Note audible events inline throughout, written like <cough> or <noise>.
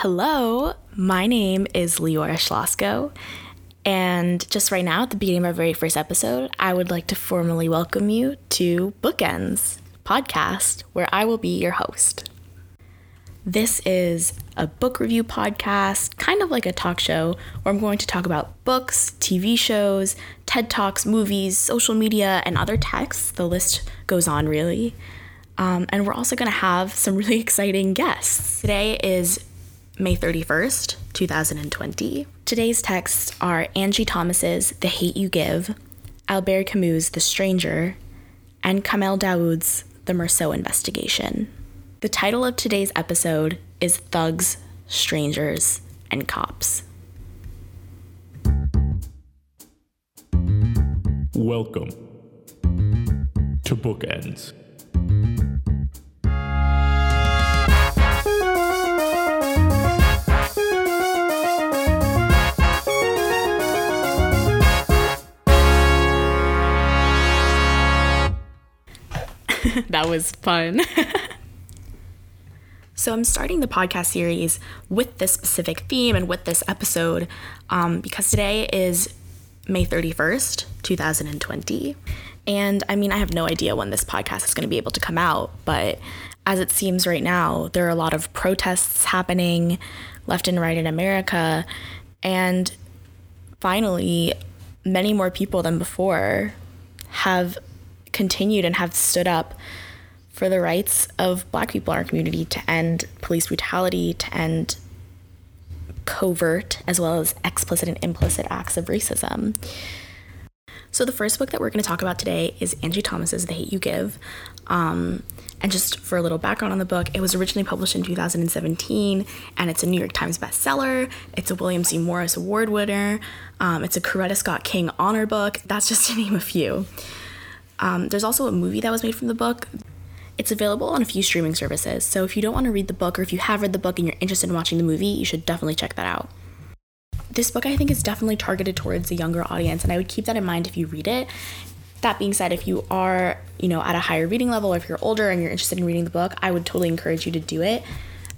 Hello, my name is Leora Schlosko, and just right now, at the beginning of our very first episode, I would like to formally welcome you to Bookends podcast, where I will be your host. This is a book review podcast, kind of like a talk show, where I'm going to talk about books, TV shows, TED Talks, movies, social media, and other texts. The list goes on, really. Um, and we're also going to have some <laughs> really exciting guests. Today is May 31st, 2020. Today's texts are Angie Thomas's The Hate You Give, Albert Camus' The Stranger, and Kamel Daoud's The Meursault Investigation. The title of today's episode is Thugs, Strangers, and Cops. Welcome to Bookends. <laughs> that was fun. <laughs> so, I'm starting the podcast series with this specific theme and with this episode um, because today is May 31st, 2020. And I mean, I have no idea when this podcast is going to be able to come out, but as it seems right now, there are a lot of protests happening left and right in America. And finally, many more people than before have continued and have stood up for the rights of black people in our community to end police brutality, to end covert as well as explicit and implicit acts of racism. So, the first book that we're going to talk about today is Angie Thomas's The Hate You Give. Um, and just for a little background on the book, it was originally published in 2017 and it's a New York Times bestseller. It's a William C. Morris Award winner. Um, it's a Coretta Scott King honor book. That's just to <laughs> name a few. Um, there's also a movie that was made from the book. It's available on a few streaming services, so if you don't want to read the book or if you have read the book and you're interested in watching the movie, you should definitely check that out. This book, I think, is definitely targeted towards a younger audience, and I would keep that in mind if you read it. That being said, if you are, you know, at a higher reading level, or if you're older and you're interested in reading the book, I would totally encourage you to do it.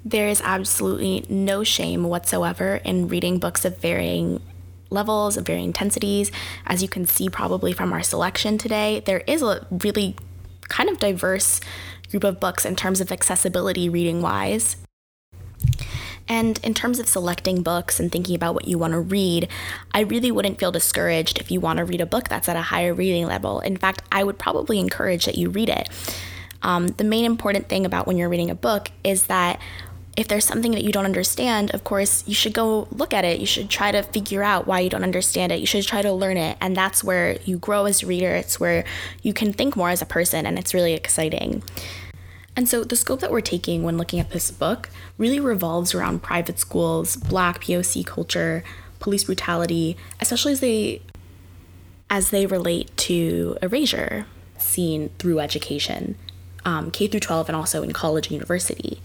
There is absolutely no shame whatsoever in reading books of varying levels, of varying intensities. As you can see, probably from our selection today, there is a really kind of diverse group of books in terms of accessibility reading wise. And in terms of selecting books and thinking about what you want to read, I really wouldn't feel discouraged if you want to read a book that's at a higher reading level. In fact, I would probably encourage that you read it. Um, the main important thing about when you're reading a book is that if there's something that you don't understand, of course, you should go look at it. You should try to figure out why you don't understand it. You should try to learn it. And that's where you grow as a reader. It's where you can think more as a person, and it's really exciting. And so, the scope that we're taking when looking at this book really revolves around private schools, Black POC culture, police brutality, especially as they as they relate to erasure seen through education, um, K through 12, and also in college and university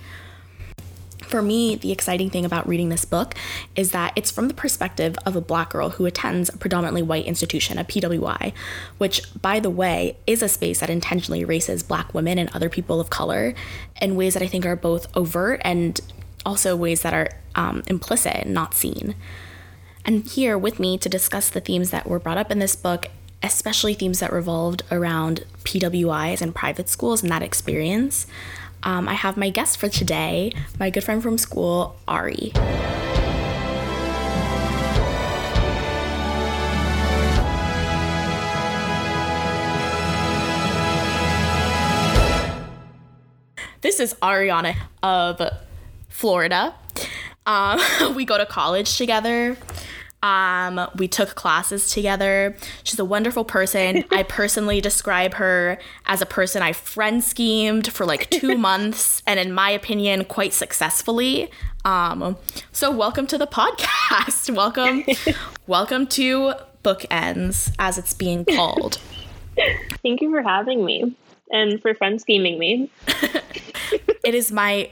for me, the exciting thing about reading this book is that it's from the perspective of a black girl who attends a predominantly white institution, a PWI, which, by the way, is a space that intentionally erases black women and other people of color in ways that I think are both overt and also ways that are um, implicit and not seen. And here with me to discuss the themes that were brought up in this book especially themes that revolved around PWIs and private schools and that experience um, I have my guest for today, my good friend from school, Ari. This is Ariana of Florida. Um, <laughs> we go to college together. Um, we took classes together. She's a wonderful person. <laughs> I personally describe her as a person I friend schemed for like two <laughs> months, and in my opinion, quite successfully. Um, so welcome to the podcast. <laughs> welcome, welcome to Bookends, as it's being called. Thank you for having me and for friend scheming me. it is my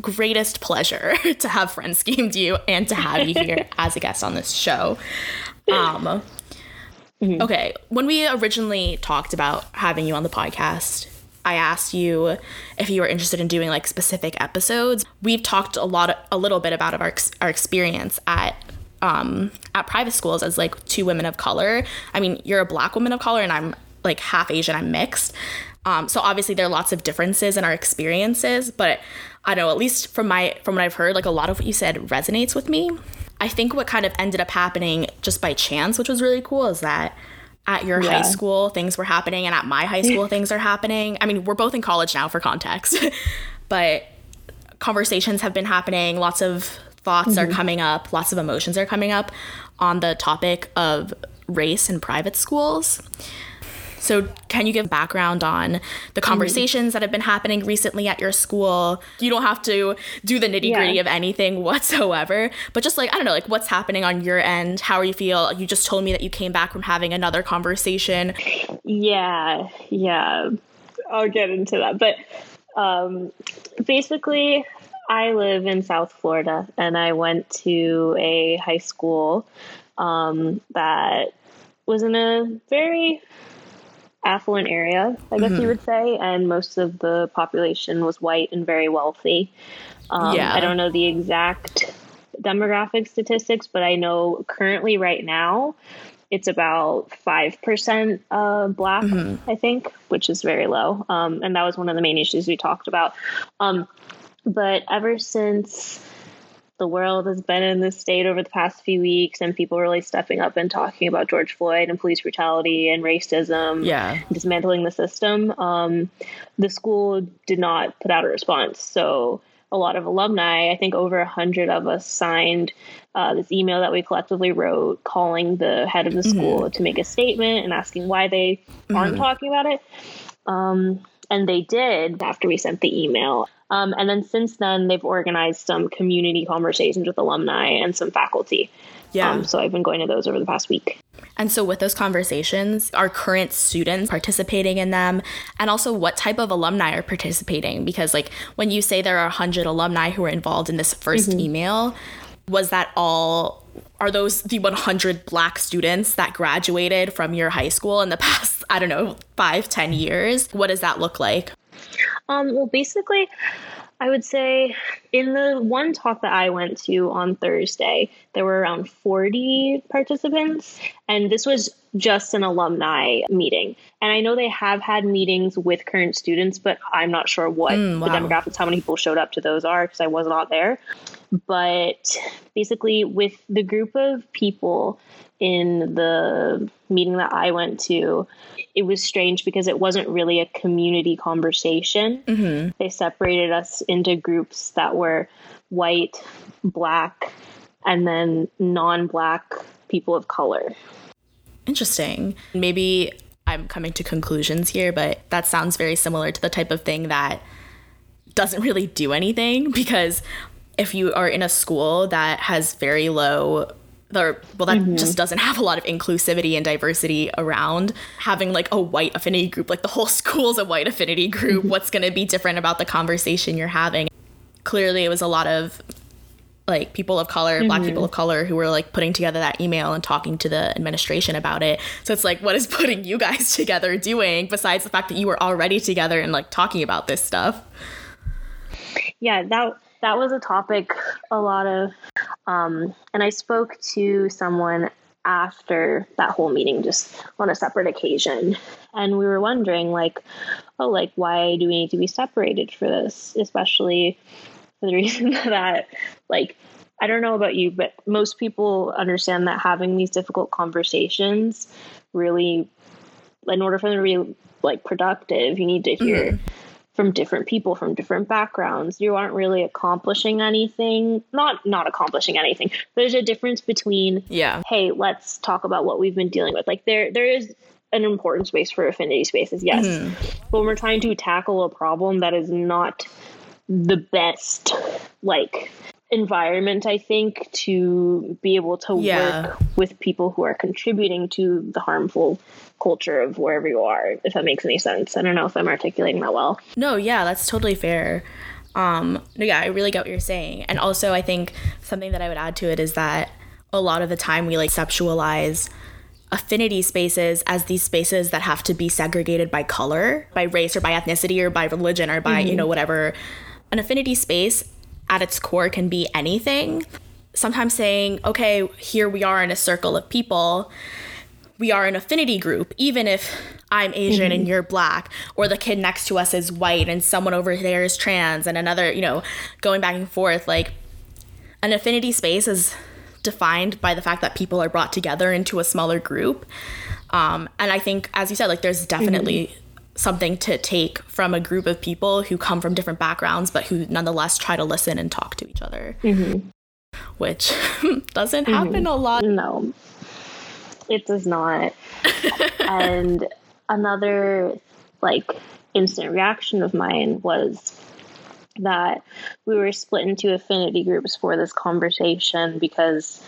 greatest pleasure <laughs> to have friend schemed you and to have you here <laughs> as a guest on this show. Um, mm-hmm. Okay, when we originally talked about having you on the podcast, I asked you if you were interested in doing like specific episodes. We've talked a lot, a little bit about our our experience at um, at private schools as like two women of color. I mean, you're a black woman of color, and I'm like half Asian. I'm mixed. Um, so obviously there are lots of differences in our experiences, but I know at least from my from what I've heard, like a lot of what you said resonates with me. I think what kind of ended up happening just by chance, which was really cool, is that at your yeah. high school things were happening and at my high school <laughs> things are happening. I mean, we're both in college now for context, <laughs> but conversations have been happening, lots of thoughts mm-hmm. are coming up, lots of emotions are coming up on the topic of race in private schools. So, can you give background on the conversations that have been happening recently at your school? You don't have to do the nitty gritty yeah. of anything whatsoever, but just like, I don't know, like what's happening on your end? How are you feel? You just told me that you came back from having another conversation. Yeah, yeah. I'll get into that. But um, basically, I live in South Florida and I went to a high school um, that was in a very affluent area, I guess mm-hmm. you would say, and most of the population was white and very wealthy. Um, yeah. I don't know the exact demographic statistics, but I know currently, right now, it's about 5% uh, black, mm-hmm. I think, which is very low. Um, and that was one of the main issues we talked about. Um, but ever since the world has been in this state over the past few weeks and people really stepping up and talking about George Floyd and police brutality and racism, yeah, dismantling the system. Um, the school did not put out a response. So a lot of alumni, I think over a hundred of us signed uh, this email that we collectively wrote calling the head of the mm-hmm. school to make a statement and asking why they mm-hmm. aren't talking about it. Um, and they did after we sent the email. Um, and then since then, they've organized some community conversations with alumni and some faculty. Yeah. Um, so I've been going to those over the past week. And so, with those conversations, are current students participating in them? And also, what type of alumni are participating? Because, like, when you say there are 100 alumni who were involved in this 1st mm-hmm. email, was that all? Are those the 100 black students that graduated from your high school in the <laughs> past, I don't know, five, ten years? What does that look like? Um, well, basically, I would say in the one talk that I went to on Thursday, there were around 40 participants, and this was just an alumni meeting. And I know they have had meetings with current students, but I'm not sure what mm, wow. the demographics, how many people showed up to those are, because I was not there. But basically, with the group of people in the meeting that I went to, it was strange because it wasn't really a community conversation. Mm-hmm. They separated us into groups that were white, black, and then non black people of color. Interesting. Maybe I'm coming to conclusions here, but that sounds very similar to the type of thing that doesn't really do anything <laughs> because if you are in a school that has very low or well that mm-hmm. just doesn't have a lot of inclusivity and diversity around having like a white affinity group like the whole <laughs> school's a white affinity group mm-hmm. what's going to be different about the conversation you're having clearly it was a lot of like people of color mm-hmm. black people of color who were like putting together that email and talking to the administration about it so it's like what is <laughs> putting you guys <laughs> together doing besides the fact that you were already together and like talking about this stuff yeah that that was a topic a lot of um, and i spoke to someone after that whole meeting just on a separate occasion. And we were wondering like oh like why do we need to be separated for this? Especially for the <laughs> reason that like i don't know about you but most people understand that having these difficult conversations really in order for them to be like productive you need to hear mm-hmm from different people from different backgrounds. You aren't really accomplishing anything. Not not accomplishing anything. There's a difference between yeah. hey let's talk about what we've been dealing with. Like there there is an important space for affinity spaces yes. Mm-hmm. but when we're trying to tackle a problem that is not the best like environment i think to be able to yeah. work with people who are contributing to the harmful culture of wherever you are, if that makes any sense. I don't know if I'm articulating that well. No, yeah, that's totally fair. Um, no, yeah, I really get what you're saying. And also, I think something that I would add to it is that a lot of the time we like conceptualize affinity spaces as these spaces that have to be segregated by color, by race or by ethnicity or by religion or by, you know, whatever. An affinity space at its core can be anything. Sometimes saying, okay, here we are in a circle of people, we are an affinity group, even if I'm Asian and you're black, or the kid next to us is white and someone over there is trans, and another, you know, going back and forth. Like, an affinity space is defined by the fact that people are brought together into a smaller group. Um, and I think, as you said, like, there's definitely something to take from a group of people who come from different backgrounds, but who nonetheless try to listen and talk to each other, mm-hmm. which <laughs> doesn't happen a lot. Mm-hmm. No, it does not. <laughs> and another like instant reaction of mine was that we were split into affinity groups for this conversation because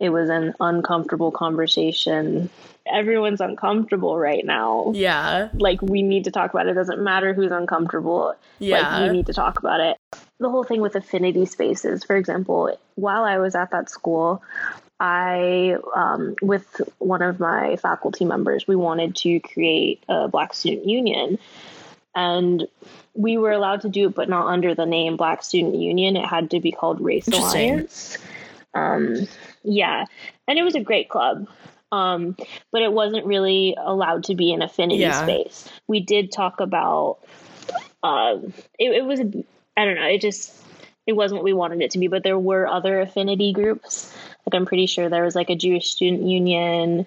it was an uncomfortable conversation. Everyone's uncomfortable right now. Yeah. Like we need to talk about it. It doesn't matter who's uncomfortable. Yeah. Like we need to talk about it. The whole thing with affinity spaces, for example, while I was at that school, I, um, with one of my faculty members, we wanted to create a Black Student Union. And we were allowed to do it, but not under the name Black Student Union. It had to be called Race Alliance. Um, yeah. And it was a great club. Um, but it wasn't really allowed to be an affinity Yeah. space. We did talk about, um, it, it was, I don't know, it just, it wasn't what we wanted it to be, but there were other affinity groups. Like I'm pretty sure there was like a Jewish student union,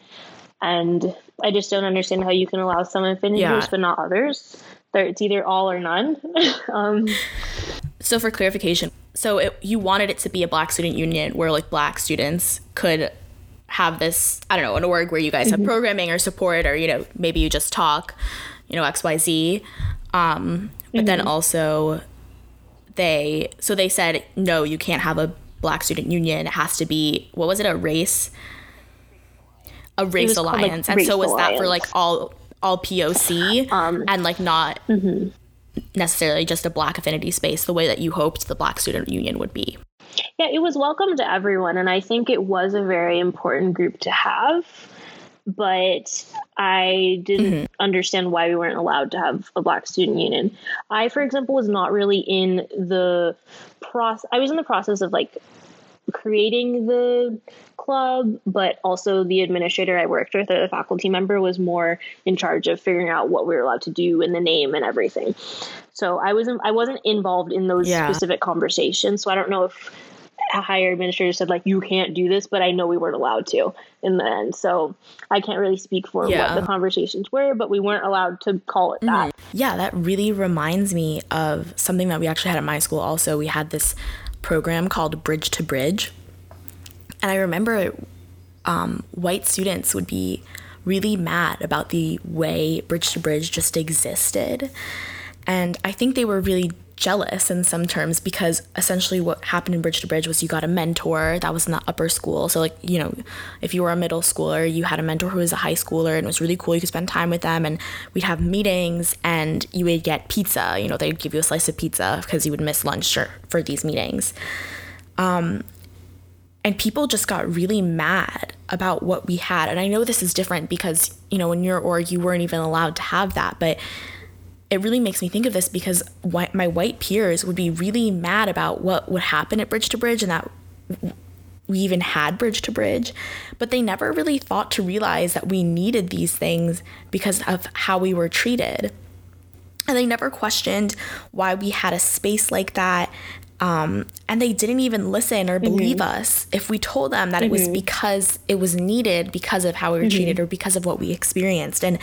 and I just don't understand how you can allow some affinity Yeah. groups but not others. There, it's either all or none. <laughs> um, So for clarification, so it, you wanted it to be a black student union where like black students could have this, I don't know, an org where you guys have mm-hmm. programming or support or, you know, maybe you just talk, you know, XYZ. Um, but then mm-hmm. also they, so they said, no, you can't have a black student union. It has to be, what was it, a race? A race called, like, alliance. and Race so was that for like all all POC um, and like not mm-hmm. necessarily just a black affinity space the way that you hoped the black student union would be. Yeah, it was welcome to everyone, and I think it was a very important group to have. But I didn't mm-hmm. understand why we weren't allowed to have a black student union. I, for example, was not really in the process. I was in the process of like creating the club, but also the administrator I worked with or the faculty member was more in charge of figuring out what we were allowed to do and the name and everything. So I wasn't I wasn't involved in those Yeah. specific conversations. So I don't know if higher administrator said like you can't do this, but I know we weren't allowed to in the end. So I can't really speak for Yeah. what the conversations were, but we weren't allowed to call it that. Yeah, that really reminds me of something that we actually had at my school also. We had this program called Bridge to Bridge. And I remember um, white students would be really mad about the way Bridge to Bridge just existed. And I think they were really jealous in some terms because essentially what happened in Bridge to Bridge was you got a mentor that was in the upper school. So, like, you know, if you were a middle schooler, you had a mentor who was a high schooler and it was really cool. You could spend time with them and we'd have meetings and you would get pizza. You know, they'd give you a slice of pizza because you would miss lunch for, these meetings. Um, and people just got really mad about what we had and i know this is different because you know in your org you weren't even allowed to have that but it really makes me think of this because my white peers would be really mad about what would happen at bridge to bridge and that we even had bridge to bridge but they never really thought to realize that we needed these things because of how we were treated. And they never questioned why we had a space like that um, and they didn't even listen or believe mm-hmm. us. If we told them that it was mm-hmm. because it was needed because of how we were treated mm-hmm. or because of what we experienced. And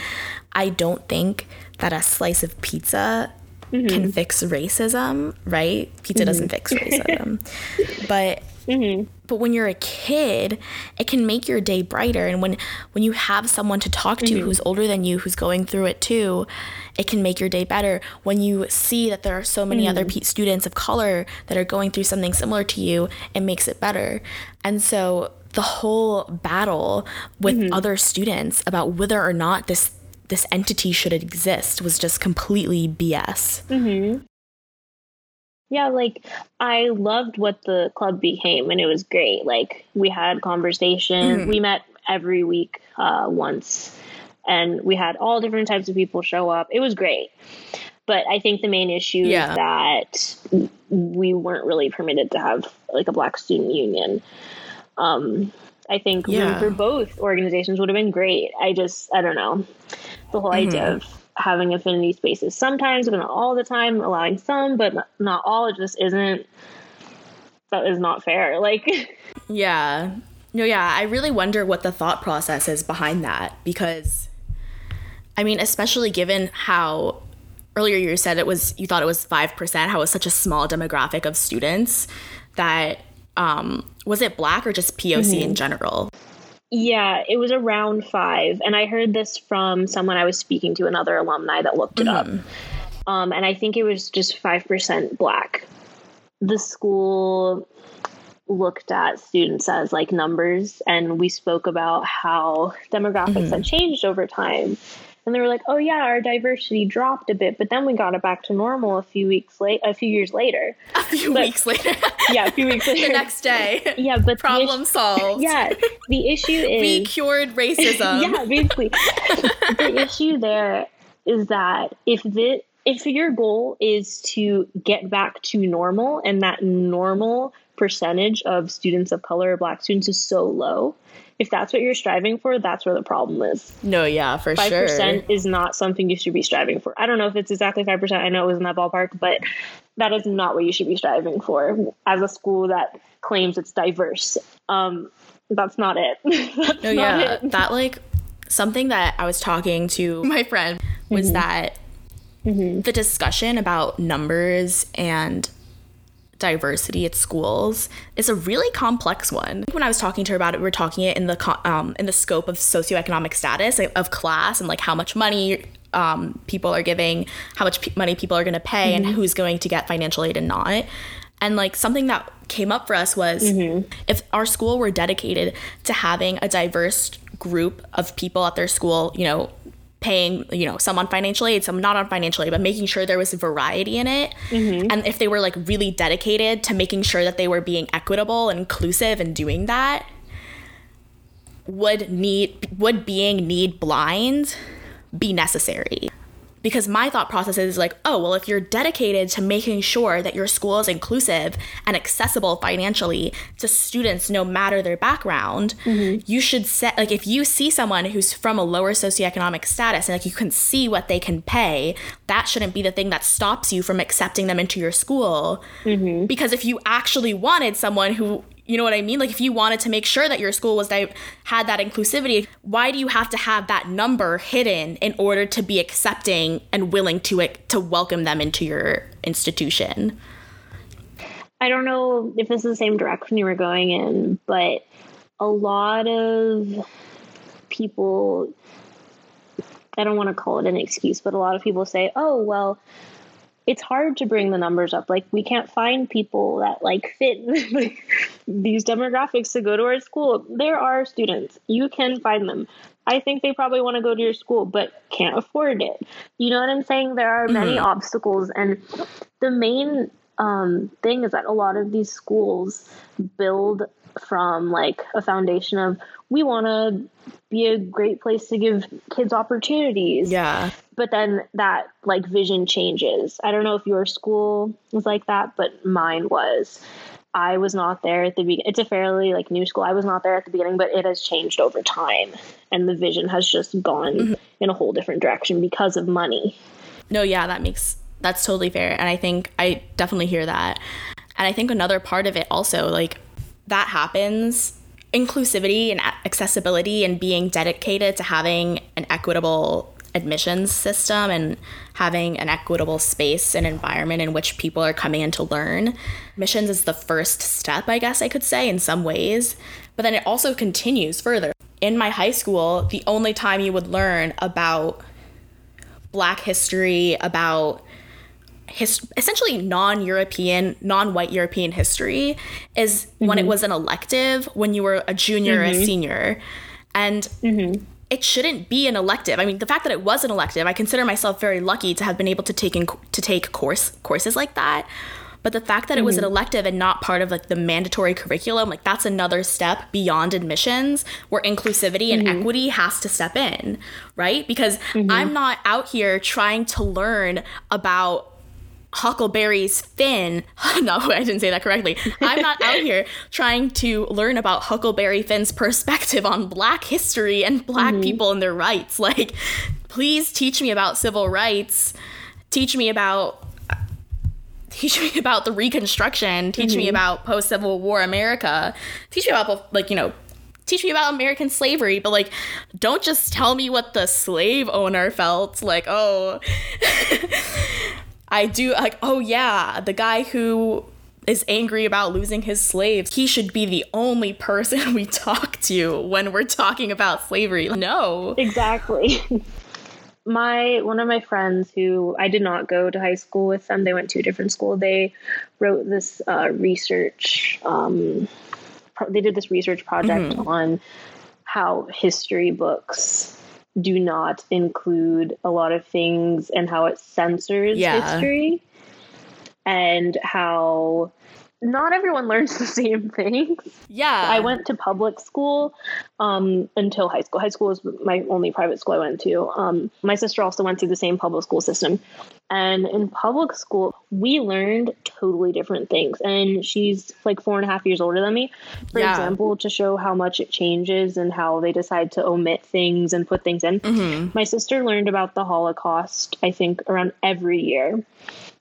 i don't think that a slice of pizza mm-hmm. can fix racism right? Pizza doesn't mm-hmm. fix racism. <laughs> But mm-hmm. but when you're a kid it can make your day brighter. And when when you have someone to talk to who's older than you who's going through it too it can make your day better. When you see that there are so many other pe- students of color that are going through something similar to you it makes it better. And so the whole battle with other students about whether or not this this entity should exist was just completely bs Mhm. Yeah, like I loved what the club became and it was great. Like we had conversation. We met every week uh, once, and we had all different types of people show up. It was great. But I think the main issue Yeah. is that we weren't really permitted to have like a black student union. Um, I think room for both organizations would have been great. I just, I don't know. The whole idea of having affinity spaces sometimes, but not all the time, allowing some, but not- not all, it just isn't, that is not fair. <laughs> Like, Yeah. No, yeah, I really wonder what the thought process is behind that because I mean, especially given how earlier you said it was you thought it was 5%, how it was such a small demographic of students that um was it black or just POC in mm-hmm. general? yeah, it was around five. And I heard this from someone I was speaking to, another alumni that looked it up. Mm-hmm. Um, and I think it was just 5% black. The school looked at students as like numbers, and we spoke about how demographics have mm-hmm. changed over time. And they were like, "Oh yeah, our diversity dropped a bit, but then we got it back to normal a few weeks late, a few years later." <laughs> A few But- weeks later. <laughs> Yeah, a few weeks <laughs> later. the next day. yeah, but the Problem issue- solved. yeah, the issue is We cured racism. yeah, basically. the issue there is that if the if your goal is to get back to normal and that normal percentage of students of color or black students is so low, if that's what you're striving for, that's where the problem is. No, yeah, for Five sure. percent is not something you should be striving for. I don't know if it's exactly five percent. I know it was in that ballpark, but that is not what you should be striving for as a school that claims it's diverse. Um, that's not it. that's <laughs> No, yeah, it. that like something that I was talking to my friend was Mm-hmm. that the discussion about numbers and diversity at schools is a really complex one. When I was talking to her about it, we were talking it in the um, in the scope of socioeconomic status of class and like how much money um, people are giving, how much pe- money people are going to pay, and who's going to get financial aid and not. And like something that came up for us was if our school were dedicated to having a diverse group of people at their school, you know, paying, you know, some on financial aid, some not on financial aid, but making sure there was variety in it. Mm-hmm. And if they were like really dedicated to making sure that they were being equitable and inclusive and doing that, would need would being need blind be necessary? Because my thought process is like, oh, well, if you're dedicated to making sure that your school is inclusive and accessible financially to students no matter their background, mm-hmm. you should set, like, if you see someone who's from a lower socioeconomic status and like you can see what they can pay, that shouldn't be the thing that stops you from accepting them into your school. Mm-hmm. Because if you actually wanted someone who, you know what I mean? Like if you wanted to make sure that your school was di- had that inclusivity, why do you have to have that number hidden in order to be accepting and willing to it to welcome them into your institution? I don't know if this is the same direction you were going in, but a lot of people, I don't want to call it an excuse, but a lot of people say, oh, well, it's hard to bring the numbers up. Like, we can't find people that like fit <laughs> these demographics to go to our school. There are students, you can find them. I think they probably want to go to your school, but can't afford it. You know what I'm saying? There are many obstacles, and the main um, thing is that a lot of these schools build from like a foundation of we want to be a great place to give kids opportunities. Yeah. but then that like vision changes. I don't know if your school was like that but mine was. I was not there at the beginning it's a fairly like new school. I was not there at the beginning but it has changed over time. And the vision has just gone mm-hmm. in a whole different direction because of money. No, yeah, that makes that's totally fair. And I think I definitely hear that. And I think another part of it also, like that happens inclusivity and accessibility and being dedicated to having an equitable admissions system and having an equitable space and environment in which people are coming in to learn. Admissions is the first step, I guess I could say, in some ways. But then it also continues further. In my high school, the only time you would learn about black history, about his, essentially non-European, non-white European history is when it mm-hmm. was an elective when you were a junior or a mm-hmm. senior. And mm-hmm. it shouldn't be an elective. I mean, the fact that it was an elective, I consider myself very lucky to have been able to take in, to take course courses like that. But the fact that it was an elective and not part of like the mandatory curriculum, like that's another step beyond admissions where inclusivity and equity has to step in, right? Because I'm not out here trying to learn about Huckleberry's Finn. <laughs> no, I didn't say that correctly. I'm not out here trying to learn about Huckleberry Finn's perspective on black history and black mm-hmm. people and their rights. <laughs> Like, please teach me about civil rights. Teach me about teach me about the reconstruction teach me mm-hmm. about post civil war america teach me about like you know teach me about american slavery but like don't just tell me what the slave owner felt like oh <laughs> i do like oh yeah the guy who is angry about losing his slaves he should be the only person <laughs> we talk to when we're talking about slavery no Exactly. <laughs> my one of my friends who I did not go to high school with them. They went to a different school. They wrote this uh, research. Um, pro- they did this research project on how history books do not include a lot of things and how it censors Yeah. history and how not everyone learns the same things. yeah I went to public school um, until high school. High school was my only private school I went to. Um, my sister also went through the same public school system. And in public school, we learned totally different things. And she's like four and a half years older than me. For Yeah. example, to show how much it changes and how they decide to omit things and put things in. Mm-hmm. My sister learned about the Holocaust, I think, around every year.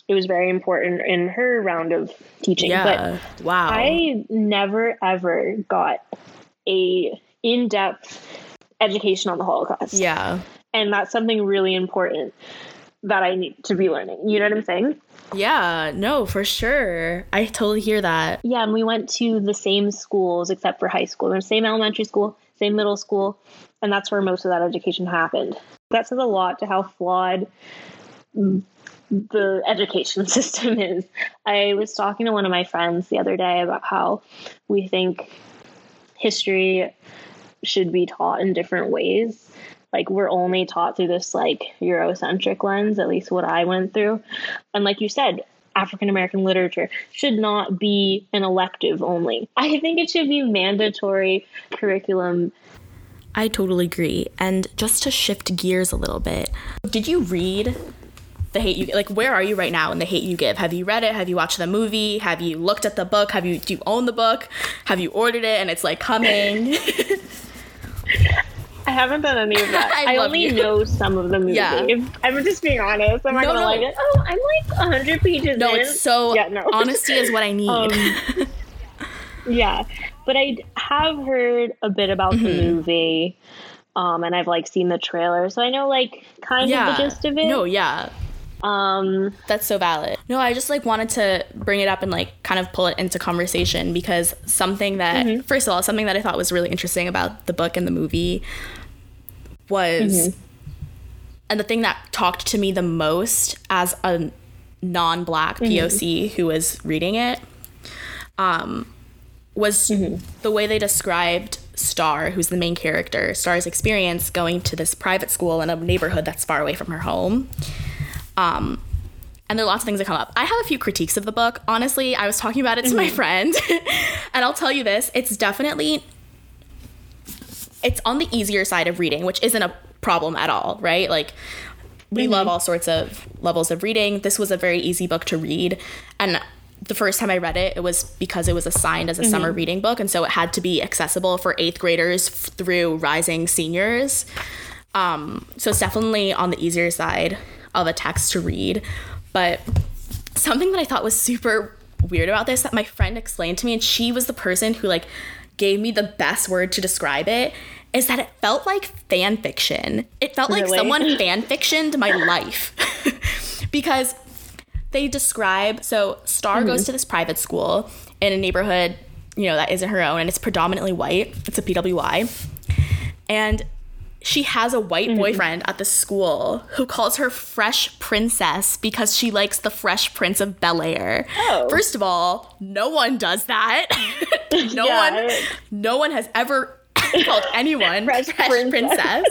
It was very important in her round of teaching. But wow I never ever got a in-depth education on the Holocaust. yeah And that's something really important that I need to be learning. You know what I'm saying? Yeah, no, for sure. I totally hear that. Yeah, and we went to the same schools except for high school. The same elementary school, same middle school, and that's where most of that education happened. That says a lot to how flawed the education <laughs> system is. I was talking to one of my friends the other day about how we think history should be taught in different ways. Like we're only taught through this like Eurocentric lens, at least what I went through. And like you said, African American literature should not be an elective only. I think it should be mandatory curriculum. I totally agree. And just to shift gears a little bit, did you read The Hate You Like where are you right now in The Hate You Give? Have you read it? Have you watched the movie? Have you looked at the book? Have you do you own the book? Have you ordered it and it's like coming? <laughs> I haven't done any of that. <laughs> I I, only you. know some of the movie. Yeah. I'm just being honest. I'm not No, gonna no. like it. Oh, I'm like 100 pages no, in. it's so yeah, no. <laughs> honesty is what I need. Um, yeah, but I have heard a bit about Mm-hmm. the movie, um, and I've like seen the trailer, so I know like kind yeah. of the gist of it. No, yeah. Um, That's so valid. No, I just like wanted to bring it up and like kind of pull it into conversation because something that first of all, something that I thought was really interesting about the book and the movie was and the thing that talked to me the most as a non-black POC who was reading it um was the way they described Star, who's the main character, Star's experience going to this private school in a neighborhood that's far away from her home. Um, and there are lots of things that come up. I have a few critiques of the book. Honestly, I was talking about it to my friend, <laughs> and I'll tell you this: it's definitely it's on the easier side of reading, which isn't a problem at all, right? Like we love all sorts of levels of reading. This was a very easy book to read, and the first time I read it, it was because it was assigned as a summer reading book, and so it had to be accessible for eighth graders through rising seniors. Um, so it's definitely on the easier side of a text to read. But something that I thought was super weird about this that my friend explained to me, and she was the person who like gave me the best word to describe it, is that it felt like fan fiction. It felt like Really? someone <laughs> fan fictioned my life. <laughs> because they describe so Star mm-hmm. goes to this private school in a neighborhood, you know, that isn't her own and it's predominantly white. It's a PWI. And she has a white mm-hmm. boyfriend at the school who calls her Fresh Princess because she likes the Fresh Prince of Bel Air. Oh. First of all, no one does that. <laughs> no Yeah. one, no one has ever called <laughs> anyone Fresh Fresh, Princess. Princess.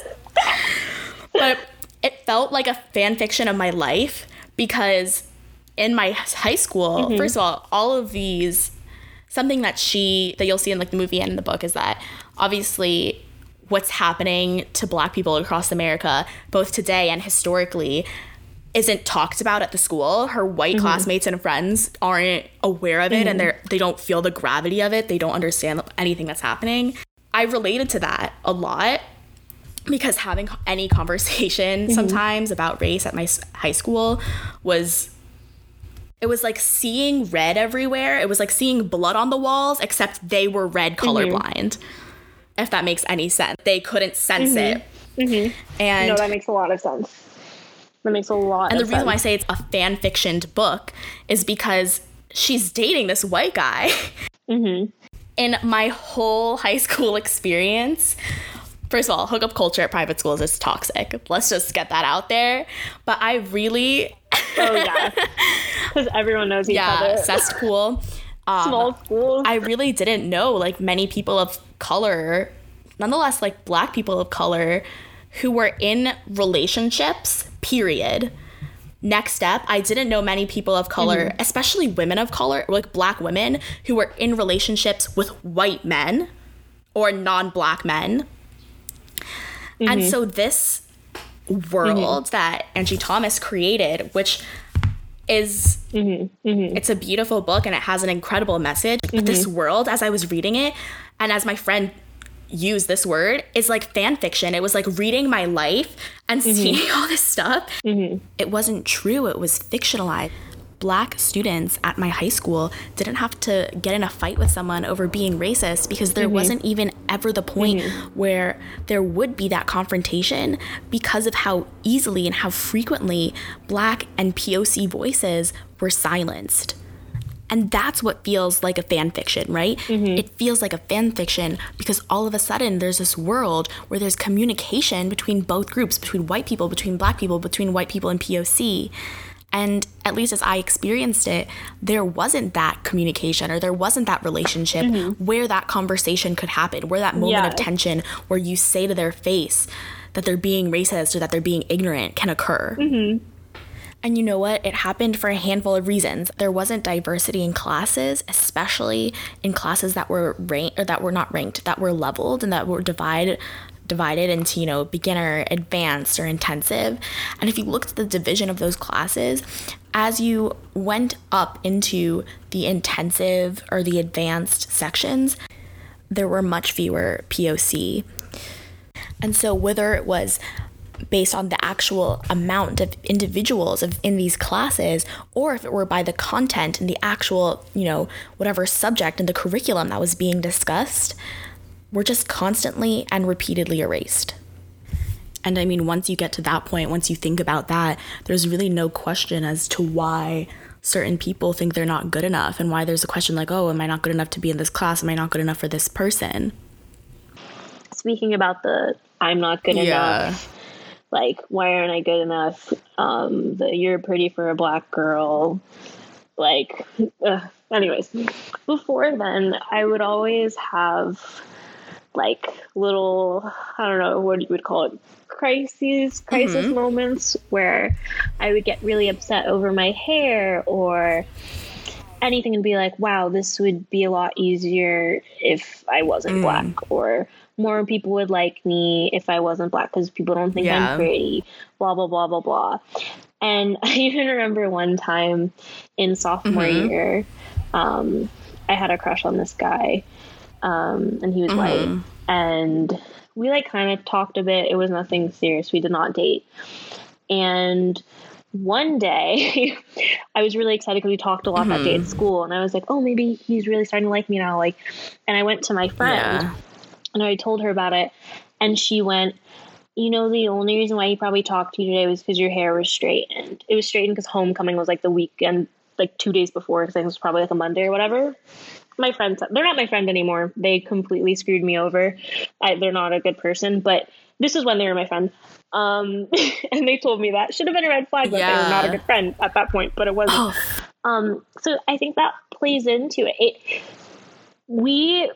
<laughs> but it felt like a fan fiction of my life because in my high school, mm-hmm. first of all, all of these something that she that you'll see in like the movie and in the book is that obviously what's happening to black people across America, both today and historically, isn't talked about at the school. Her white mm-hmm. classmates and friends aren't aware of it and mm-hmm. they're they don't feel the gravity of it. They don't understand anything that's happening. I related to that a lot because having any conversation mm-hmm. sometimes about race at my high school was it was like seeing red everywhere. It was like seeing blood on the walls, except they were red colorblind. If that makes any sense, they couldn't sense it. And no, that makes a lot of sense. That makes a lot. and the reason why I say it's a fan fictioned book is because she's dating this white guy. Mm-hmm. In my whole high school experience, first of all, hookup culture at private schools is toxic. Let's just get that out there. But I really, oh yeah, because everyone knows each other. <laughs> yeah, other. cesspool. Um, Small schools. I really didn't know like many people of color, nonetheless like black people of color who were in relationships, period. Next step, I didn't know many people of color, mm-hmm. especially women of color, like black women who were in relationships with white men or non-black men. And mm-hmm. so this world mm-hmm. that Angie Thomas created, which is mm-hmm. Mm-hmm. it's a beautiful book and it has an incredible message. But this mm-hmm. world, as I was reading it, and as my friend used this word, is like fan fiction. It was like reading my life and seeing <laughs> all this stuff. It wasn't true, it was fictionalized. Black students at my high school didn't have to get in a fight with someone over being racist because there mhm. wasn't even ever the point mhm. where there would be that confrontation because of how easily and how frequently black and POC voices were silenced. And that's what feels like a fan fiction, right? Mm-hmm. It feels like a fan fiction because all of a sudden there's this world where there's communication between both groups, between white people, between black people, between white people and POC. And at least as I experienced it, there wasn't that communication or there wasn't that relationship mm-hmm. where that conversation could happen, where that moment of tension where you say to their face that they're being racist or that they're being ignorant can occur. Mm-hmm. And you know what? It happened for a handful of reasons. There wasn't diversity in classes, especially in classes that were ranked or that were not ranked, that were leveled and that were divided divided into, you know, beginner, advanced, or intensive. And if you looked at the division of those classes, as you went up into the intensive or the advanced sections, there were much fewer POC. And so whether it was based on the actual amount of individuals of, in these classes or if it were by the content and the actual, you know, whatever subject and the curriculum that was being discussed, were just constantly and repeatedly erased. And I mean, once you get to that point, once you think about that, there's really no question as to why certain people think they're not good enough and why there's a question like, oh, am I not good enough to be in this class? Am I not good enough for this person? Speaking about the I'm not good enough. Like, why aren't I good enough? Um, the you're pretty for a black girl. Like, ugh. anyways, before then, I would always have like little, I don't know what you would call it, crises, crisis mm-hmm. moments where I would get really upset over my hair or anything and be like, wow, this would be a lot easier if I wasn't mm. black, or more people would like me if I wasn't black because people don't think Yeah. I'm pretty, blah, blah, blah, blah, blah. And <laughs> I even remember one time in sophomore mm-hmm. year, um, I had a crush on this guy, um, and he was white. And we like kind of talked a bit. It was nothing serious. We did not date. And one day <laughs> I was really excited because we talked a lot that day at school and I was like, oh, maybe he's really starting to like me now. Like, and I went to my friend Yeah. and I told her about it and she went, you know, the only reason why he probably talked to you today was because your hair was straightened. It was straightened because homecoming was like the weekend, like two days before, because I think it was probably like a Monday or whatever. My friends, they're not my friend anymore. They completely screwed me over. I, they're not a good person, but this is when they were my friend. Um, <laughs> and they told me that should have been a red flag that they were not a good friend at that point, but it wasn't. Oh, Um, so I think that plays into it. it. We,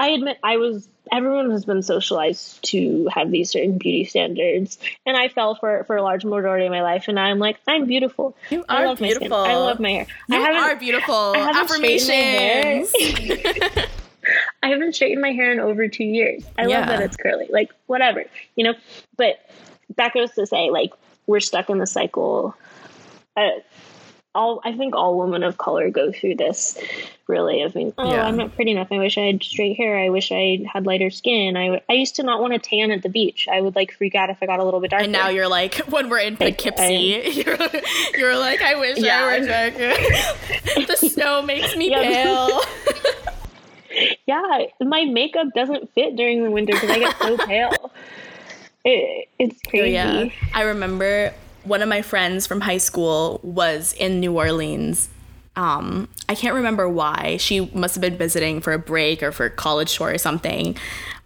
I admit, I was everyone has been socialized to have these certain beauty standards and i fell for for a large majority of my life and i'm like i'm beautiful You I are love my skin. beautiful. i love my hair You I are beautiful. haven't straightened my hair. Affirmations. <laughs> I haven't straightened my hair in over two years. I Yeah. love that it's curly. Like whatever, you know. But that goes to say, like we're stuck in the cycle. Uh, all I think all women of color go through this. Really, of being, oh, Yeah. I'm not pretty enough. I wish I had straight hair. I wish I had lighter skin. I I used to not want to tan at the beach. I would like freak out if I got a little bit darker. and now you're like, <laughs> when we're in Poughkeepsie, you're, <laughs> you're like, I wish Yeah. I were darker. <laughs> the snow makes me pale. yeah, my makeup doesn't fit during the winter because I get so pale. It, it's Oh, crazy. yeah. I remember one of my friends from high school was in New Orleans. Um, I can't remember why. She must have been visiting for a break or for college tour or something.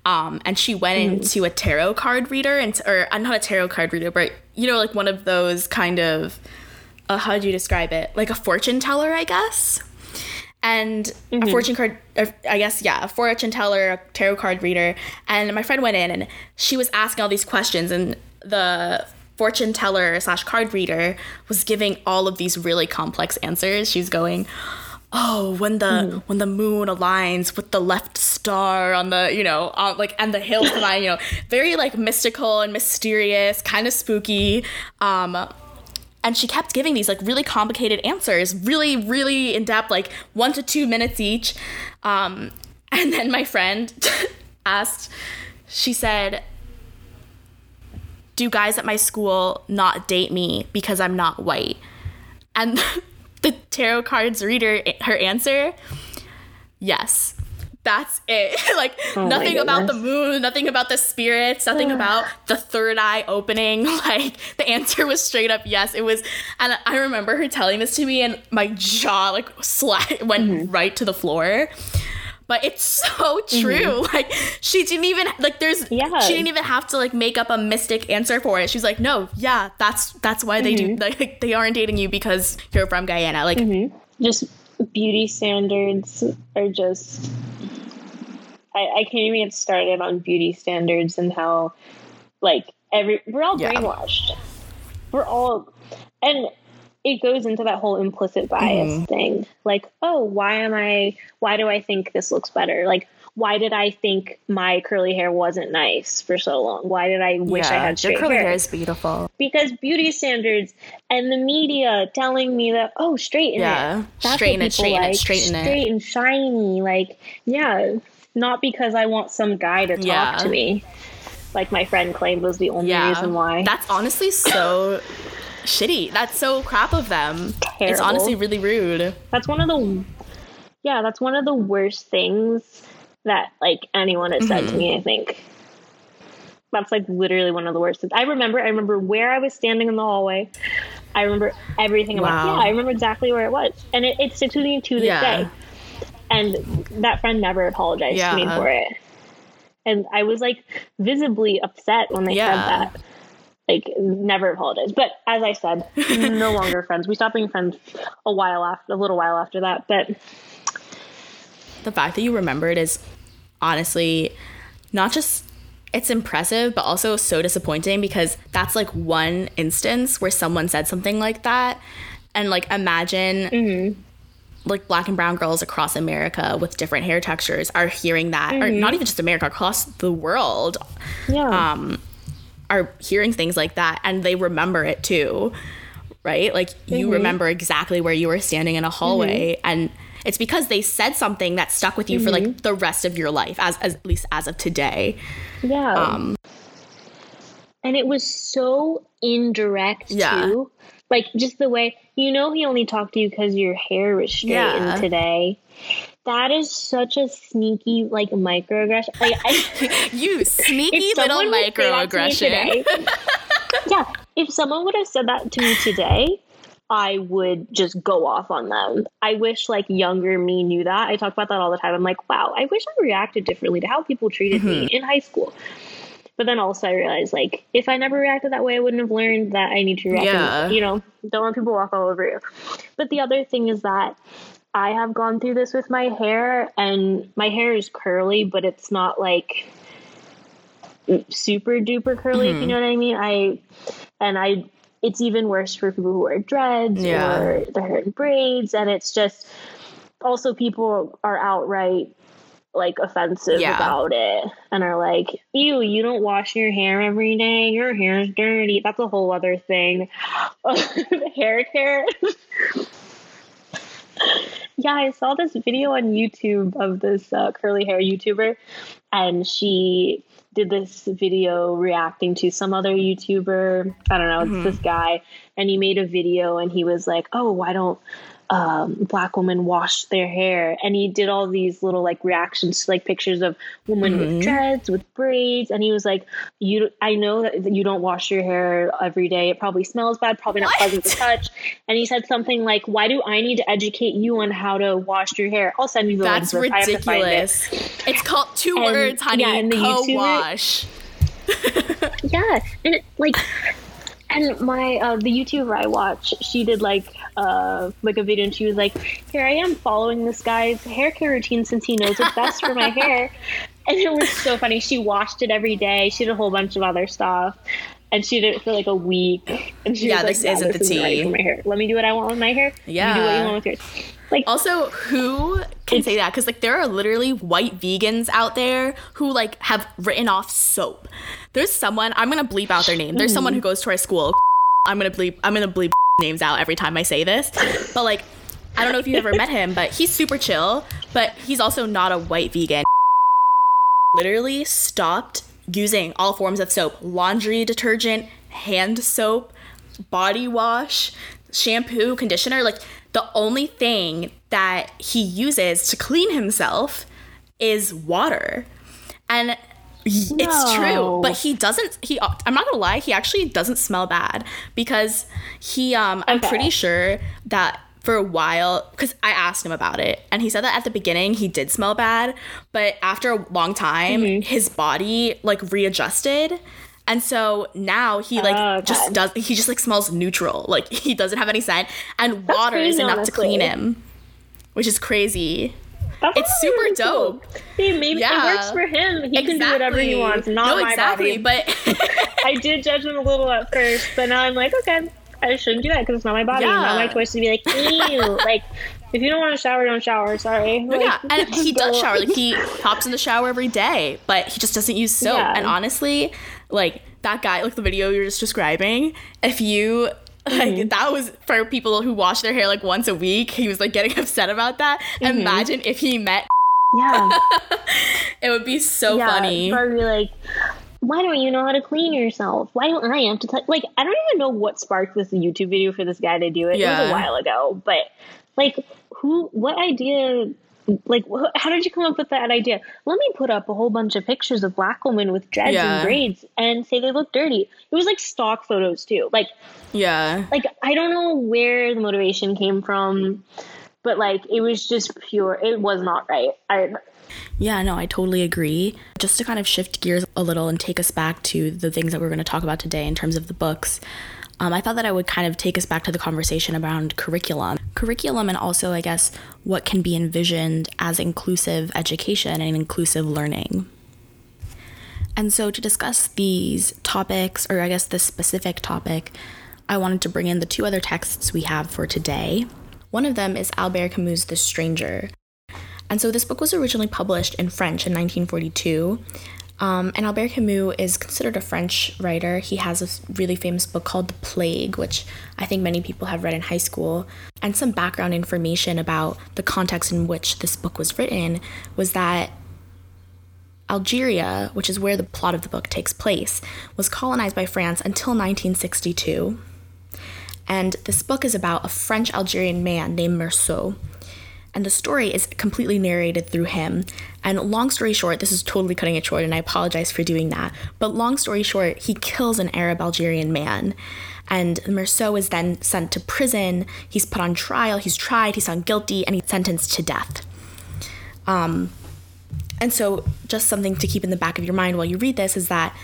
Um, and she went into a tarot card reader and or uh, not a tarot card reader, but you know, like one of those kind of uh, how do you describe it? Like a fortune teller, I guess. And a fortune card, uh, I guess, yeah, a fortune teller, a tarot card reader. And my friend went in and she was asking all these questions, and the fortune teller slash card reader was giving all of these really complex answers. She's going, oh when the when the moon aligns with the left star on the you know on, like and the hills align you know very like mystical and mysterious kind of spooky. Um and she kept giving these like really complicated answers really really in depth like one to two minutes each. Um and then my friend <laughs> asked she said do guys at my school not date me because i'm not white? And <laughs> the tarot cards reader her answer yes. That's it. <laughs> Like Oh nothing about the moon nothing about the spirits nothing <sighs> about the third eye opening. <laughs> Like the answer was straight up yes. It was and i remember her telling this to me and my jaw like sla- went Mm-hmm. right to the floor but it's <laughs> so mm-hmm. true. <laughs> Like she didn't even like there's Yeah. she didn't even have to like make up a mystic answer for it. She's like no yeah that's that's why they do mm-hmm. like <laughs> they aren't dating you because you're from guyana. Like mm-hmm. just beauty standards are just I, I can't even get started on beauty standards and how like every we're all Yeah. brainwashed. We're all and it goes into that whole implicit bias Mm-hmm. thing. Like oh why am i why do i think this looks better? Like why did i think my curly hair wasn't nice for so long? Why did i wish i had straight your curly hair? hair is beautiful. Because beauty standards and the media telling me that oh straighten Yeah. it That's Straighten it, straighten it, straighten it. straight and shiny. Like yeah not because i want some guy to talk Yeah. to me. Like my friend claimed was the only yeah. reason why. That's honestly so shitty. That's so crap of them. It's honestly really rude. That's one of the yeah that's one of the worst things that like anyone has said to Mm-hmm. me i think. That's like literally one of the worst things. I remember i remember where i was standing in the hallway. I remember everything about Wow. yeah i remember exactly where it was. And it, it sticks with me to this Yeah. day. And that friend never apologized to me for it. And i was like visibly upset when they Yeah. said that like never apologized. But as i said no <laughs> longer friends. We stopped being friends a while after a little while after that but the fact that you remembered is honestly not just it's impressive but also so disappointing because that's like one instance where someone said something like that. And like imagine like black and brown girls across america with different hair textures are hearing that or not even just america across the world. Yeah. Um, are hearing things like that and they remember it too right? Like you mm-hmm. remember exactly where you were standing in a hallway mm-hmm. and it's because they said something that stuck with you for like mm-hmm. the rest of your life as, as at least as of today. Yeah. Um and it was so indirect Yeah. too. Like just the way you know he only talked to you because your hair was straightened Yeah. today that is such a sneaky like microaggression like I, <laughs> you sneaky little someone would say that to me microaggression today- <laughs> yeah, if someone would have said that to me today, I would just go off on them. I wish like younger me knew that. I talk about that all the time. I'm like, wow, I wish I reacted differently to how people treated me Mm-hmm. in high school. But then also I realized like if I never reacted that way, I wouldn't have learned that I need to react. Yeah. You know, don't let people walk all over you. But the other thing is that I have gone through this with my hair, and my hair is curly, but it's not like super duper curly. If you Mm-hmm. know what I mean, I and I. It's even worse for people who wear dreads Yeah. or their hair in braids, and it's just also people are outright like offensive Yeah. about it and are like, "Ew, you don't wash your hair every day. Your hair is dirty." That's a whole other thing. <laughs> hair care. <laughs> yeah, I saw this video on YouTube of this uh, curly hair YouTuber, and she did this video reacting to some other YouTuber. I don't know, it's this guy, and he made a video and he was like, "Oh, why don't um, black women wash their hair?" And he did all these little like reactions to like pictures of women with dreads, with braids, and he was like, "You, I know that you don't wash your hair every day. It probably smells bad, probably not pleasant to touch." And he said something like, "Why do I need to educate you on how to wash your hair?" I'll send you the That's link. I have to find it. ridiculous. It's called two And- words, honey. yeah, and the Co-wash. <laughs> Yeah, and it, like, and my uh, the YouTuber I watch, she did like uh like a video, and she was like, "Here I am following this guy's hair care routine since he knows what's best for my hair," <laughs> and it was so funny. She washed it every day. She did a whole bunch of other stuff. And she did it for like a week. And she Yeah, was like, this isn't the isn't tea." for my hair. Let me do what I want with my hair. Yeah, You do what you want with yours. Like, Also, who can say that? Because like there are literally white vegans out there who like have written off soap. There's someone I'm gonna bleep out their name. There's someone who hmm. goes to our school. I'm gonna bleep. I'm gonna bleep <laughs> names out every time I say this. But like, I don't know if you've ever met him, but he's super chill. But he's also not a white vegan. Literally stopped using all forms of soap, laundry detergent, hand soap, body wash, shampoo, conditioner. Like the only thing that he uses to clean himself is water. And y- it's true, but he doesn't he I'm not going to lie, he actually doesn't smell bad because he um I'm Okay. pretty sure that for a while because I asked him about it and he said that at the beginning he did smell bad, but after a long time Mm-hmm. his body like readjusted. And so now he like Oh, just does he just like smells neutral. Like he doesn't have any scent and water is crazy, enough to clean him. Which is crazy. that's it's really super cool. dope. See, maybe Yeah. it works for him. He can do whatever he wants. Not no, my exactly. body. But <laughs> I did judge him a little at first, but now I'm like, okay, I shouldn't do that because it's not my body. It's not my choice to be like, ew. <laughs> like, if you don't want to shower, don't shower. Sorry. Like, yeah, and <laughs> he does shower. Like he hops in the shower every day, but he just doesn't use soap. Yeah. And honestly, like that guy, like the video you were just describing, if you like Mm-hmm. that was for people who wash their hair like once a week, he was like getting <laughs> upset about that. Mm-hmm. Imagine if he met Yeah. it would be so yeah. funny. Probably like, why don't you know how to clean yourself? Why don't I have to? Like, I don't even know what sparked this YouTube video for this guy to do it. It was a while ago, but like, who? What idea? Like, wh- how did you come up with that idea? Let me put up a whole bunch of pictures of black women with dreads Yeah. and braids and say they look dirty. It was like stock photos too. Like, Yeah. like I don't know where the motivation came from, but like it was just pure. It was not right. I Yeah, no, I totally agree. Just to kind of shift gears a little and take us back to the things that we're going to talk about today in terms of the books, um, I thought that I would kind of take us back to the conversation around curriculum. Curriculum, and also, I guess, what can be envisioned as inclusive education and inclusive learning. And so, to discuss these topics, or I guess this specific topic, I wanted to bring in the two other texts we have for today. One of them is Albert Camus' The Stranger, and so this book was originally published in French in 1942. Um, and Albert Camus is considered a French writer. He has a really famous book called The Plague, which I think many people have read in high school. And some background information about the context in which this book was written was that Algeria, which is where the plot of the book takes place, was colonized by France until 1962. And this book is about a French Algerian man named Meursault and the story is completely narrated through him. And long story short, this is totally cutting it short, and I apologize for doing that. But long story short, he kills an Arab Algerian man. And Meursault is then sent to prison. He's put on trial, he's tried, he's found guilty, and he's sentenced to death. Um, and so, just something to keep in the back of your mind while you read this is that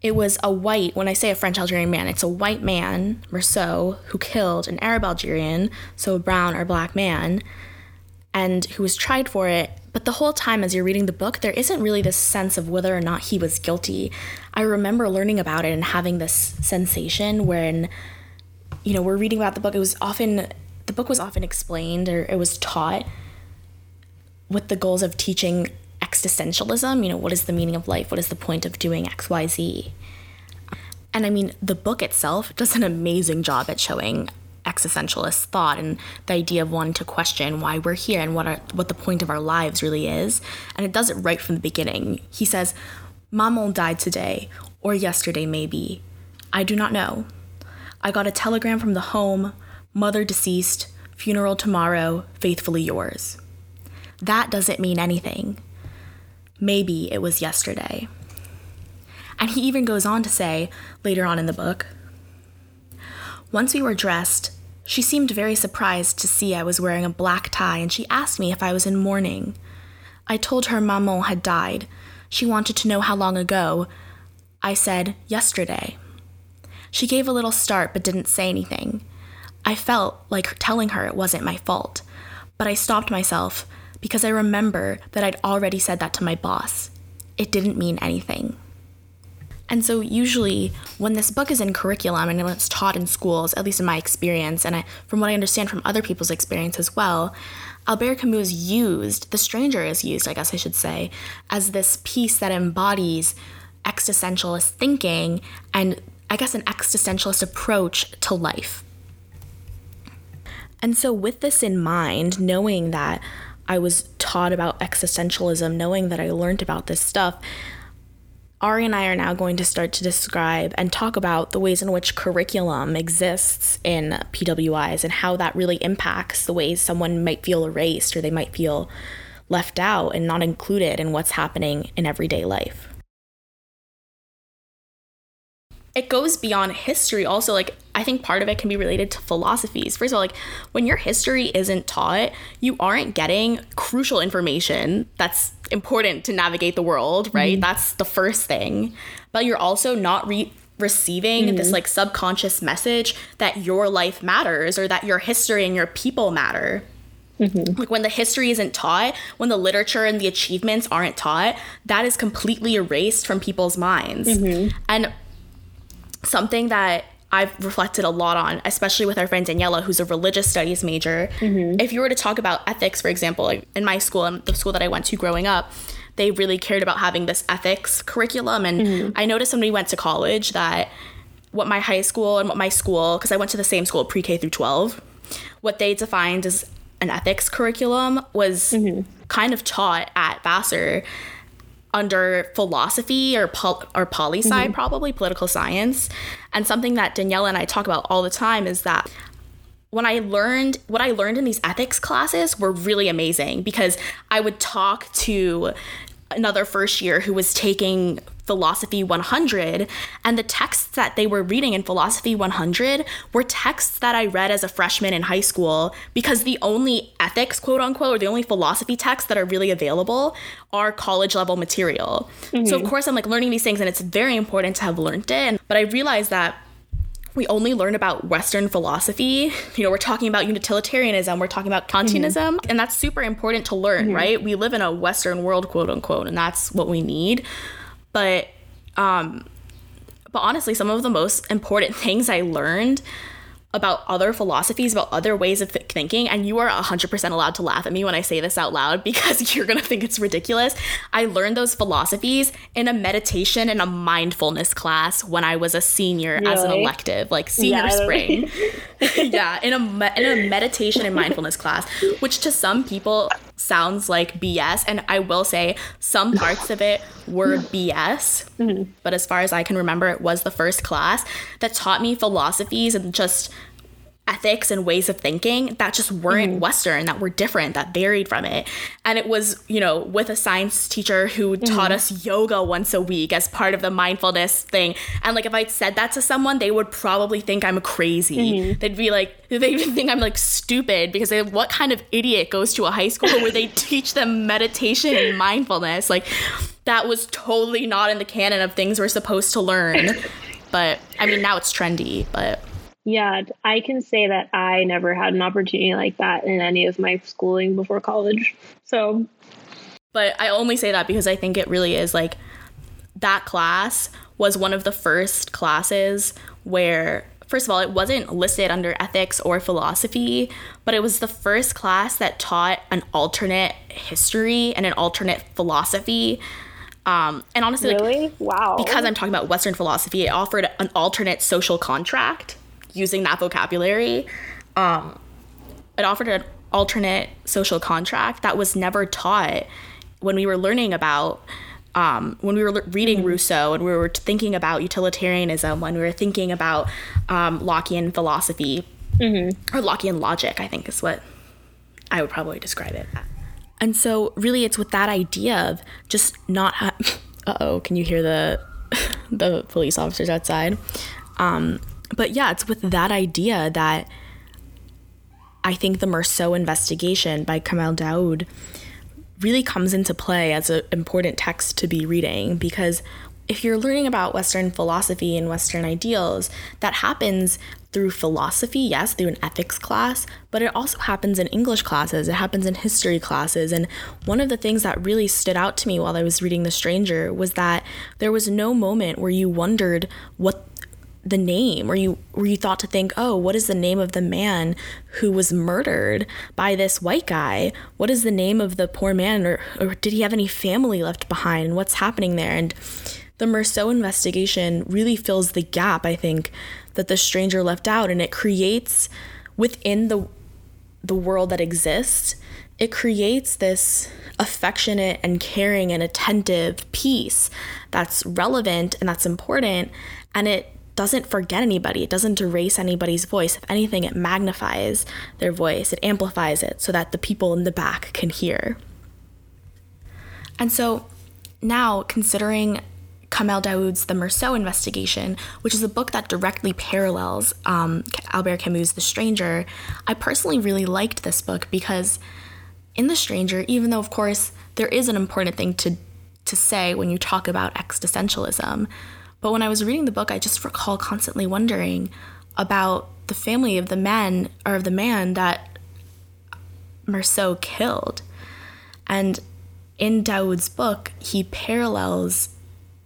it was a white, when I say a French Algerian man, it's a white man, Meursault, who killed an Arab Algerian, so a brown or black man. And who was tried for it. But the whole time as you're reading the book, there isn't really this sense of whether or not he was guilty. I remember learning about it and having this sensation when, you know, we're reading about the book. It was often, the book was often explained or it was taught with the goals of teaching existentialism. You know, what is the meaning of life? What is the point of doing XYZ? And I mean, the book itself does an amazing job at showing existentialist thought and the idea of wanting to question why we're here and what what the point of our lives really is. And it does it right from the beginning. He says, Maman died today, or yesterday maybe. I do not know. I got a telegram from the home, mother deceased, funeral tomorrow, faithfully yours. That doesn't mean anything. Maybe it was yesterday. And he even goes on to say, later on in the book, once we were dressed, she seemed very surprised to see I was wearing a black tie and she asked me if I was in mourning. I told her Maman had died. She wanted to know how long ago. I said, yesterday. She gave a little start but didn't say anything. I felt like telling her it wasn't my fault, but I stopped myself because I remember that I'd already said that to my boss. It didn't mean anything. And so, usually, when this book is in curriculum and when it's taught in schools, at least in my experience, and I, from what I understand from other people's experience as well, Albert Camus is used, The Stranger is used, I guess I should say, as this piece that embodies existentialist thinking and I guess an existentialist approach to life. And so, with this in mind, knowing that I was taught about existentialism, knowing that I learned about this stuff, Ari and I are now going to start to describe and talk about the ways in which curriculum exists in PWIs and how that really impacts the ways someone might feel erased or they might feel left out and not included in what's happening in everyday life it goes beyond history also like i think part of it can be related to philosophies first of all like when your history isn't taught you aren't getting crucial information that's important to navigate the world right mm-hmm. that's the first thing but you're also not re- receiving mm-hmm. this like subconscious message that your life matters or that your history and your people matter Mm-hmm. Like when the history isn't taught, when the literature and the achievements aren't taught, that is completely erased from people's minds. Mm-hmm. And something that I've reflected a lot on, especially with our friend Daniela, who's a religious studies major. Mm-hmm. If you were to talk about ethics, for example, in my school and the school that I went to growing up, they really cared about having this ethics curriculum. And mm-hmm. I noticed when we went to college that what my high school and what my school, because I went to the same school, pre K through 12, what they defined as an ethics curriculum was mm-hmm. kind of taught at Vassar under philosophy or pol- or poli sci mm-hmm. probably political science and something that Daniela and I talk about all the time is that when I learned what I learned in these ethics classes were really amazing because I would talk to another first year who was taking Philosophy 100, and the texts that they were reading in Philosophy 100 were texts that I read as a freshman in high school because the only ethics, quote unquote, or the only philosophy texts that are really available are college level material. Mm-hmm. So, of course, I'm like learning these things, and it's very important to have learned it. But I realized that we only learn about Western philosophy. You know, we're talking about utilitarianism, we're talking about Kantianism, mm-hmm. and that's super important to learn, mm-hmm. right? We live in a Western world, quote unquote, and that's what we need. But um but honestly, some of the most important <laughs> things I learned about other philosophies, about other ways of th- thinking, and you are 100% allowed to laugh at me when I say this out loud <laughs> because you're gonna think it's ridiculous. I learned those philosophies in a meditation and a mindfulness class when I was a senior really? as an elective, like senior yeah, spring. <laughs> yeah, in a me- in a meditation and mindfulness class, which to some people sounds like BS, and I will say some <laughs> parts of it were BS. Mm-hmm. But as far as I can remember, it was the first class that taught me philosophies and just ethics and ways of thinking that just weren't mm-hmm. Western, that were different, that varied from it. And it was, you know, with a science teacher who mm-hmm. taught us yoga once a week as part of the mindfulness thing. And like if I'd said that to someone, they would probably think I'm crazy. Mm-hmm. They'd be like, <laughs> they'd think I'm like stupid because they, what kind of idiot goes to a high school where they <laughs> teach them meditation and mindfulness? Like that was totally not in the canon of things we're supposed to learn. But I mean, now it's trendy, but Yeah, I can say that I never had an opportunity like that in any of my schooling before college. So, but I only say that because I think it really is like that class was one of the first classes where first of all, it wasn't listed under ethics or philosophy, but it was the first class that taught an alternate history and an alternate philosophy. Um, and honestly, really, like, wow, because I'm talking about Western philosophy, it offered an alternate social contract using that vocabulary. Um, it offered an alternate social contract that was never taught when we were learning about um, when we were reading mm-hmm. Rousseau and we were thinking about utilitarianism, when we were thinking about um, Lockean philosophy mm-hmm. or Lockean logic, I think is what I would probably describe it. And so, really, it's with that idea of just not. Ha- <laughs> uh oh, can you hear the <laughs> the police officers outside? Um, but yeah, it's with that idea that I think the Meursault investigation by Kamel Daoud really comes into play as an important text to be reading because if you're learning about Western philosophy and Western ideals, that happens through philosophy, yes, through an ethics class, but it also happens in English classes, it happens in history classes. And one of the things that really stood out to me while I was reading The Stranger was that there was no moment where you wondered what the name or you were you thought to think oh what is the name of the man who was murdered by this white guy? What is the name of the poor man or, or did he have any family left behind? What's happening there? And the Meursault investigation really fills the gap I think that the stranger left out and it creates within the the world that exists it creates this affectionate and caring and attentive piece that's relevant and that's important and it doesn't forget anybody. It doesn't erase anybody's voice. If anything, it magnifies their voice, it amplifies it so that the people in the back can hear. And so now, considering Kamel Daoud's The Meursault Investigation, which is a book that directly parallels um, Albert Camus' The Stranger, I personally really liked this book because in The Stranger, even though, of course, there is an important thing to, to say when you talk about existentialism, but when I was reading the book, I just recall constantly wondering about the family of the men or of the man that Meursault killed. And in Daoud's book, he parallels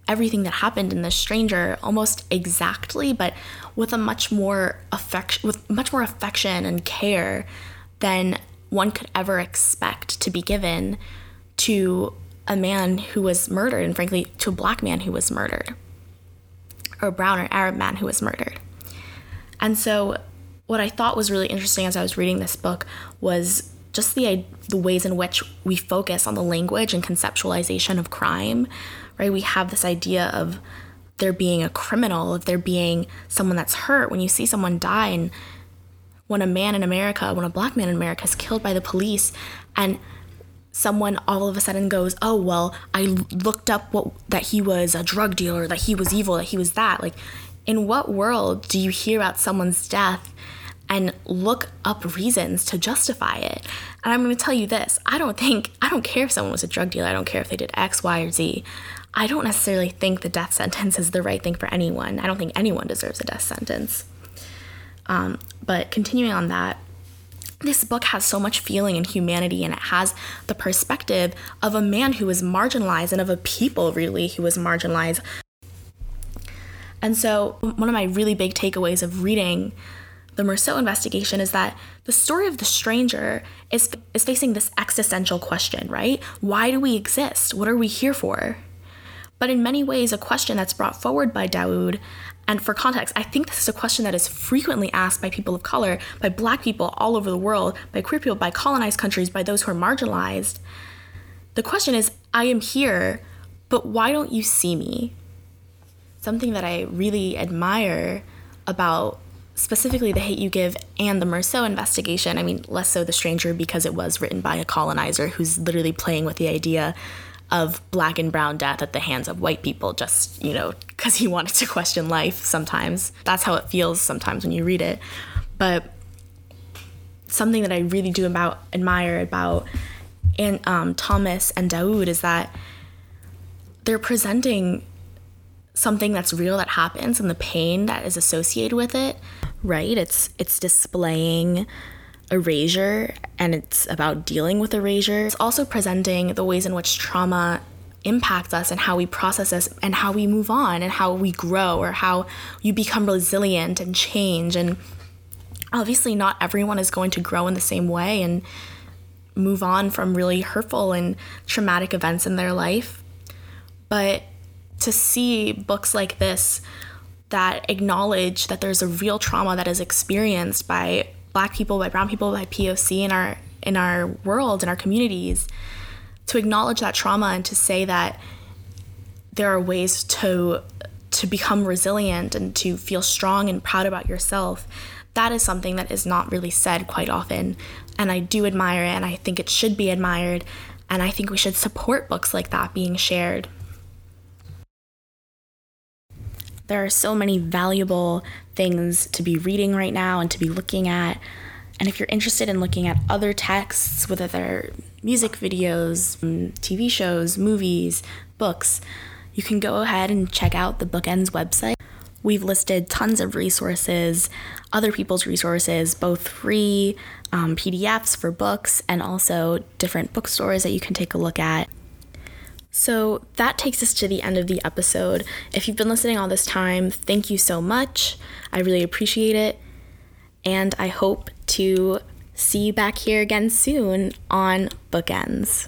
everything that happened in The Stranger almost exactly, but with a much more affection, with much more affection and care than one could ever expect to be given to a man who was murdered, and frankly, to a black man who was murdered or brown or Arab man who was murdered. And so, what I thought was really interesting as I was reading this book was just the the ways in which we focus on the language and conceptualization of crime. Right? We have this idea of there being a criminal, of there being someone that's hurt. When you see someone die, and when a man in America, when a black man in America is killed by the police, and someone all of a sudden goes, "Oh, well, I looked up what that he was a drug dealer, that he was evil, that he was that." Like in what world do you hear about someone's death and look up reasons to justify it? And I'm going to tell you this, I don't think I don't care if someone was a drug dealer. I don't care if they did X, Y, or Z. I don't necessarily think the death sentence is the right thing for anyone. I don't think anyone deserves a death sentence. Um, but continuing on that, this book has so much feeling and humanity, and it has the perspective of a man who was marginalized and of a people, really, who was marginalized. And so, one of my really big takeaways of reading the Meursault investigation is that the story of the stranger is, is facing this existential question, right? Why do we exist? What are we here for? But in many ways, a question that's brought forward by Daoud and for context, I think this is a question that is frequently asked by people of color, by black people all over the world, by queer people, by colonized countries, by those who are marginalized. The question is I am here, but why don't you see me? Something that I really admire about specifically The Hate you Give and the Meursault investigation. I mean, less so The Stranger because it was written by a colonizer who's literally playing with the idea of black and brown death at the hands of white people just, you know, because he wanted to question life sometimes. That's how it feels sometimes when you read it. But something that I really do about admire about and um, Thomas and Daoud is that they're presenting something that's real that happens and the pain that is associated with it, right? It's it's displaying erasure and it's about dealing with erasure. It's also presenting the ways in which trauma impacts us and how we process this and how we move on and how we grow or how you become resilient and change and obviously not everyone is going to grow in the same way and move on from really hurtful and traumatic events in their life but to see books like this that acknowledge that there's a real trauma that is experienced by black people, by brown people, by POC in our in our world, in our communities, to acknowledge that trauma and to say that there are ways to to become resilient and to feel strong and proud about yourself. That is something that is not really said quite often. And I do admire it and I think it should be admired. And I think we should support books like that being shared. There are so many valuable things to be reading right now and to be looking at. And if you're interested in looking at other texts, whether they're music videos, mm, TV shows, movies, books, you can go ahead and check out the Bookends website. We've listed tons of resources, other people's resources, both free um, PDFs for books and also different bookstores that you can take a look at. So that takes us to the end of the episode. If you've been listening all this time, thank you so much. I really appreciate it. And I hope to see you back here again soon on Bookends.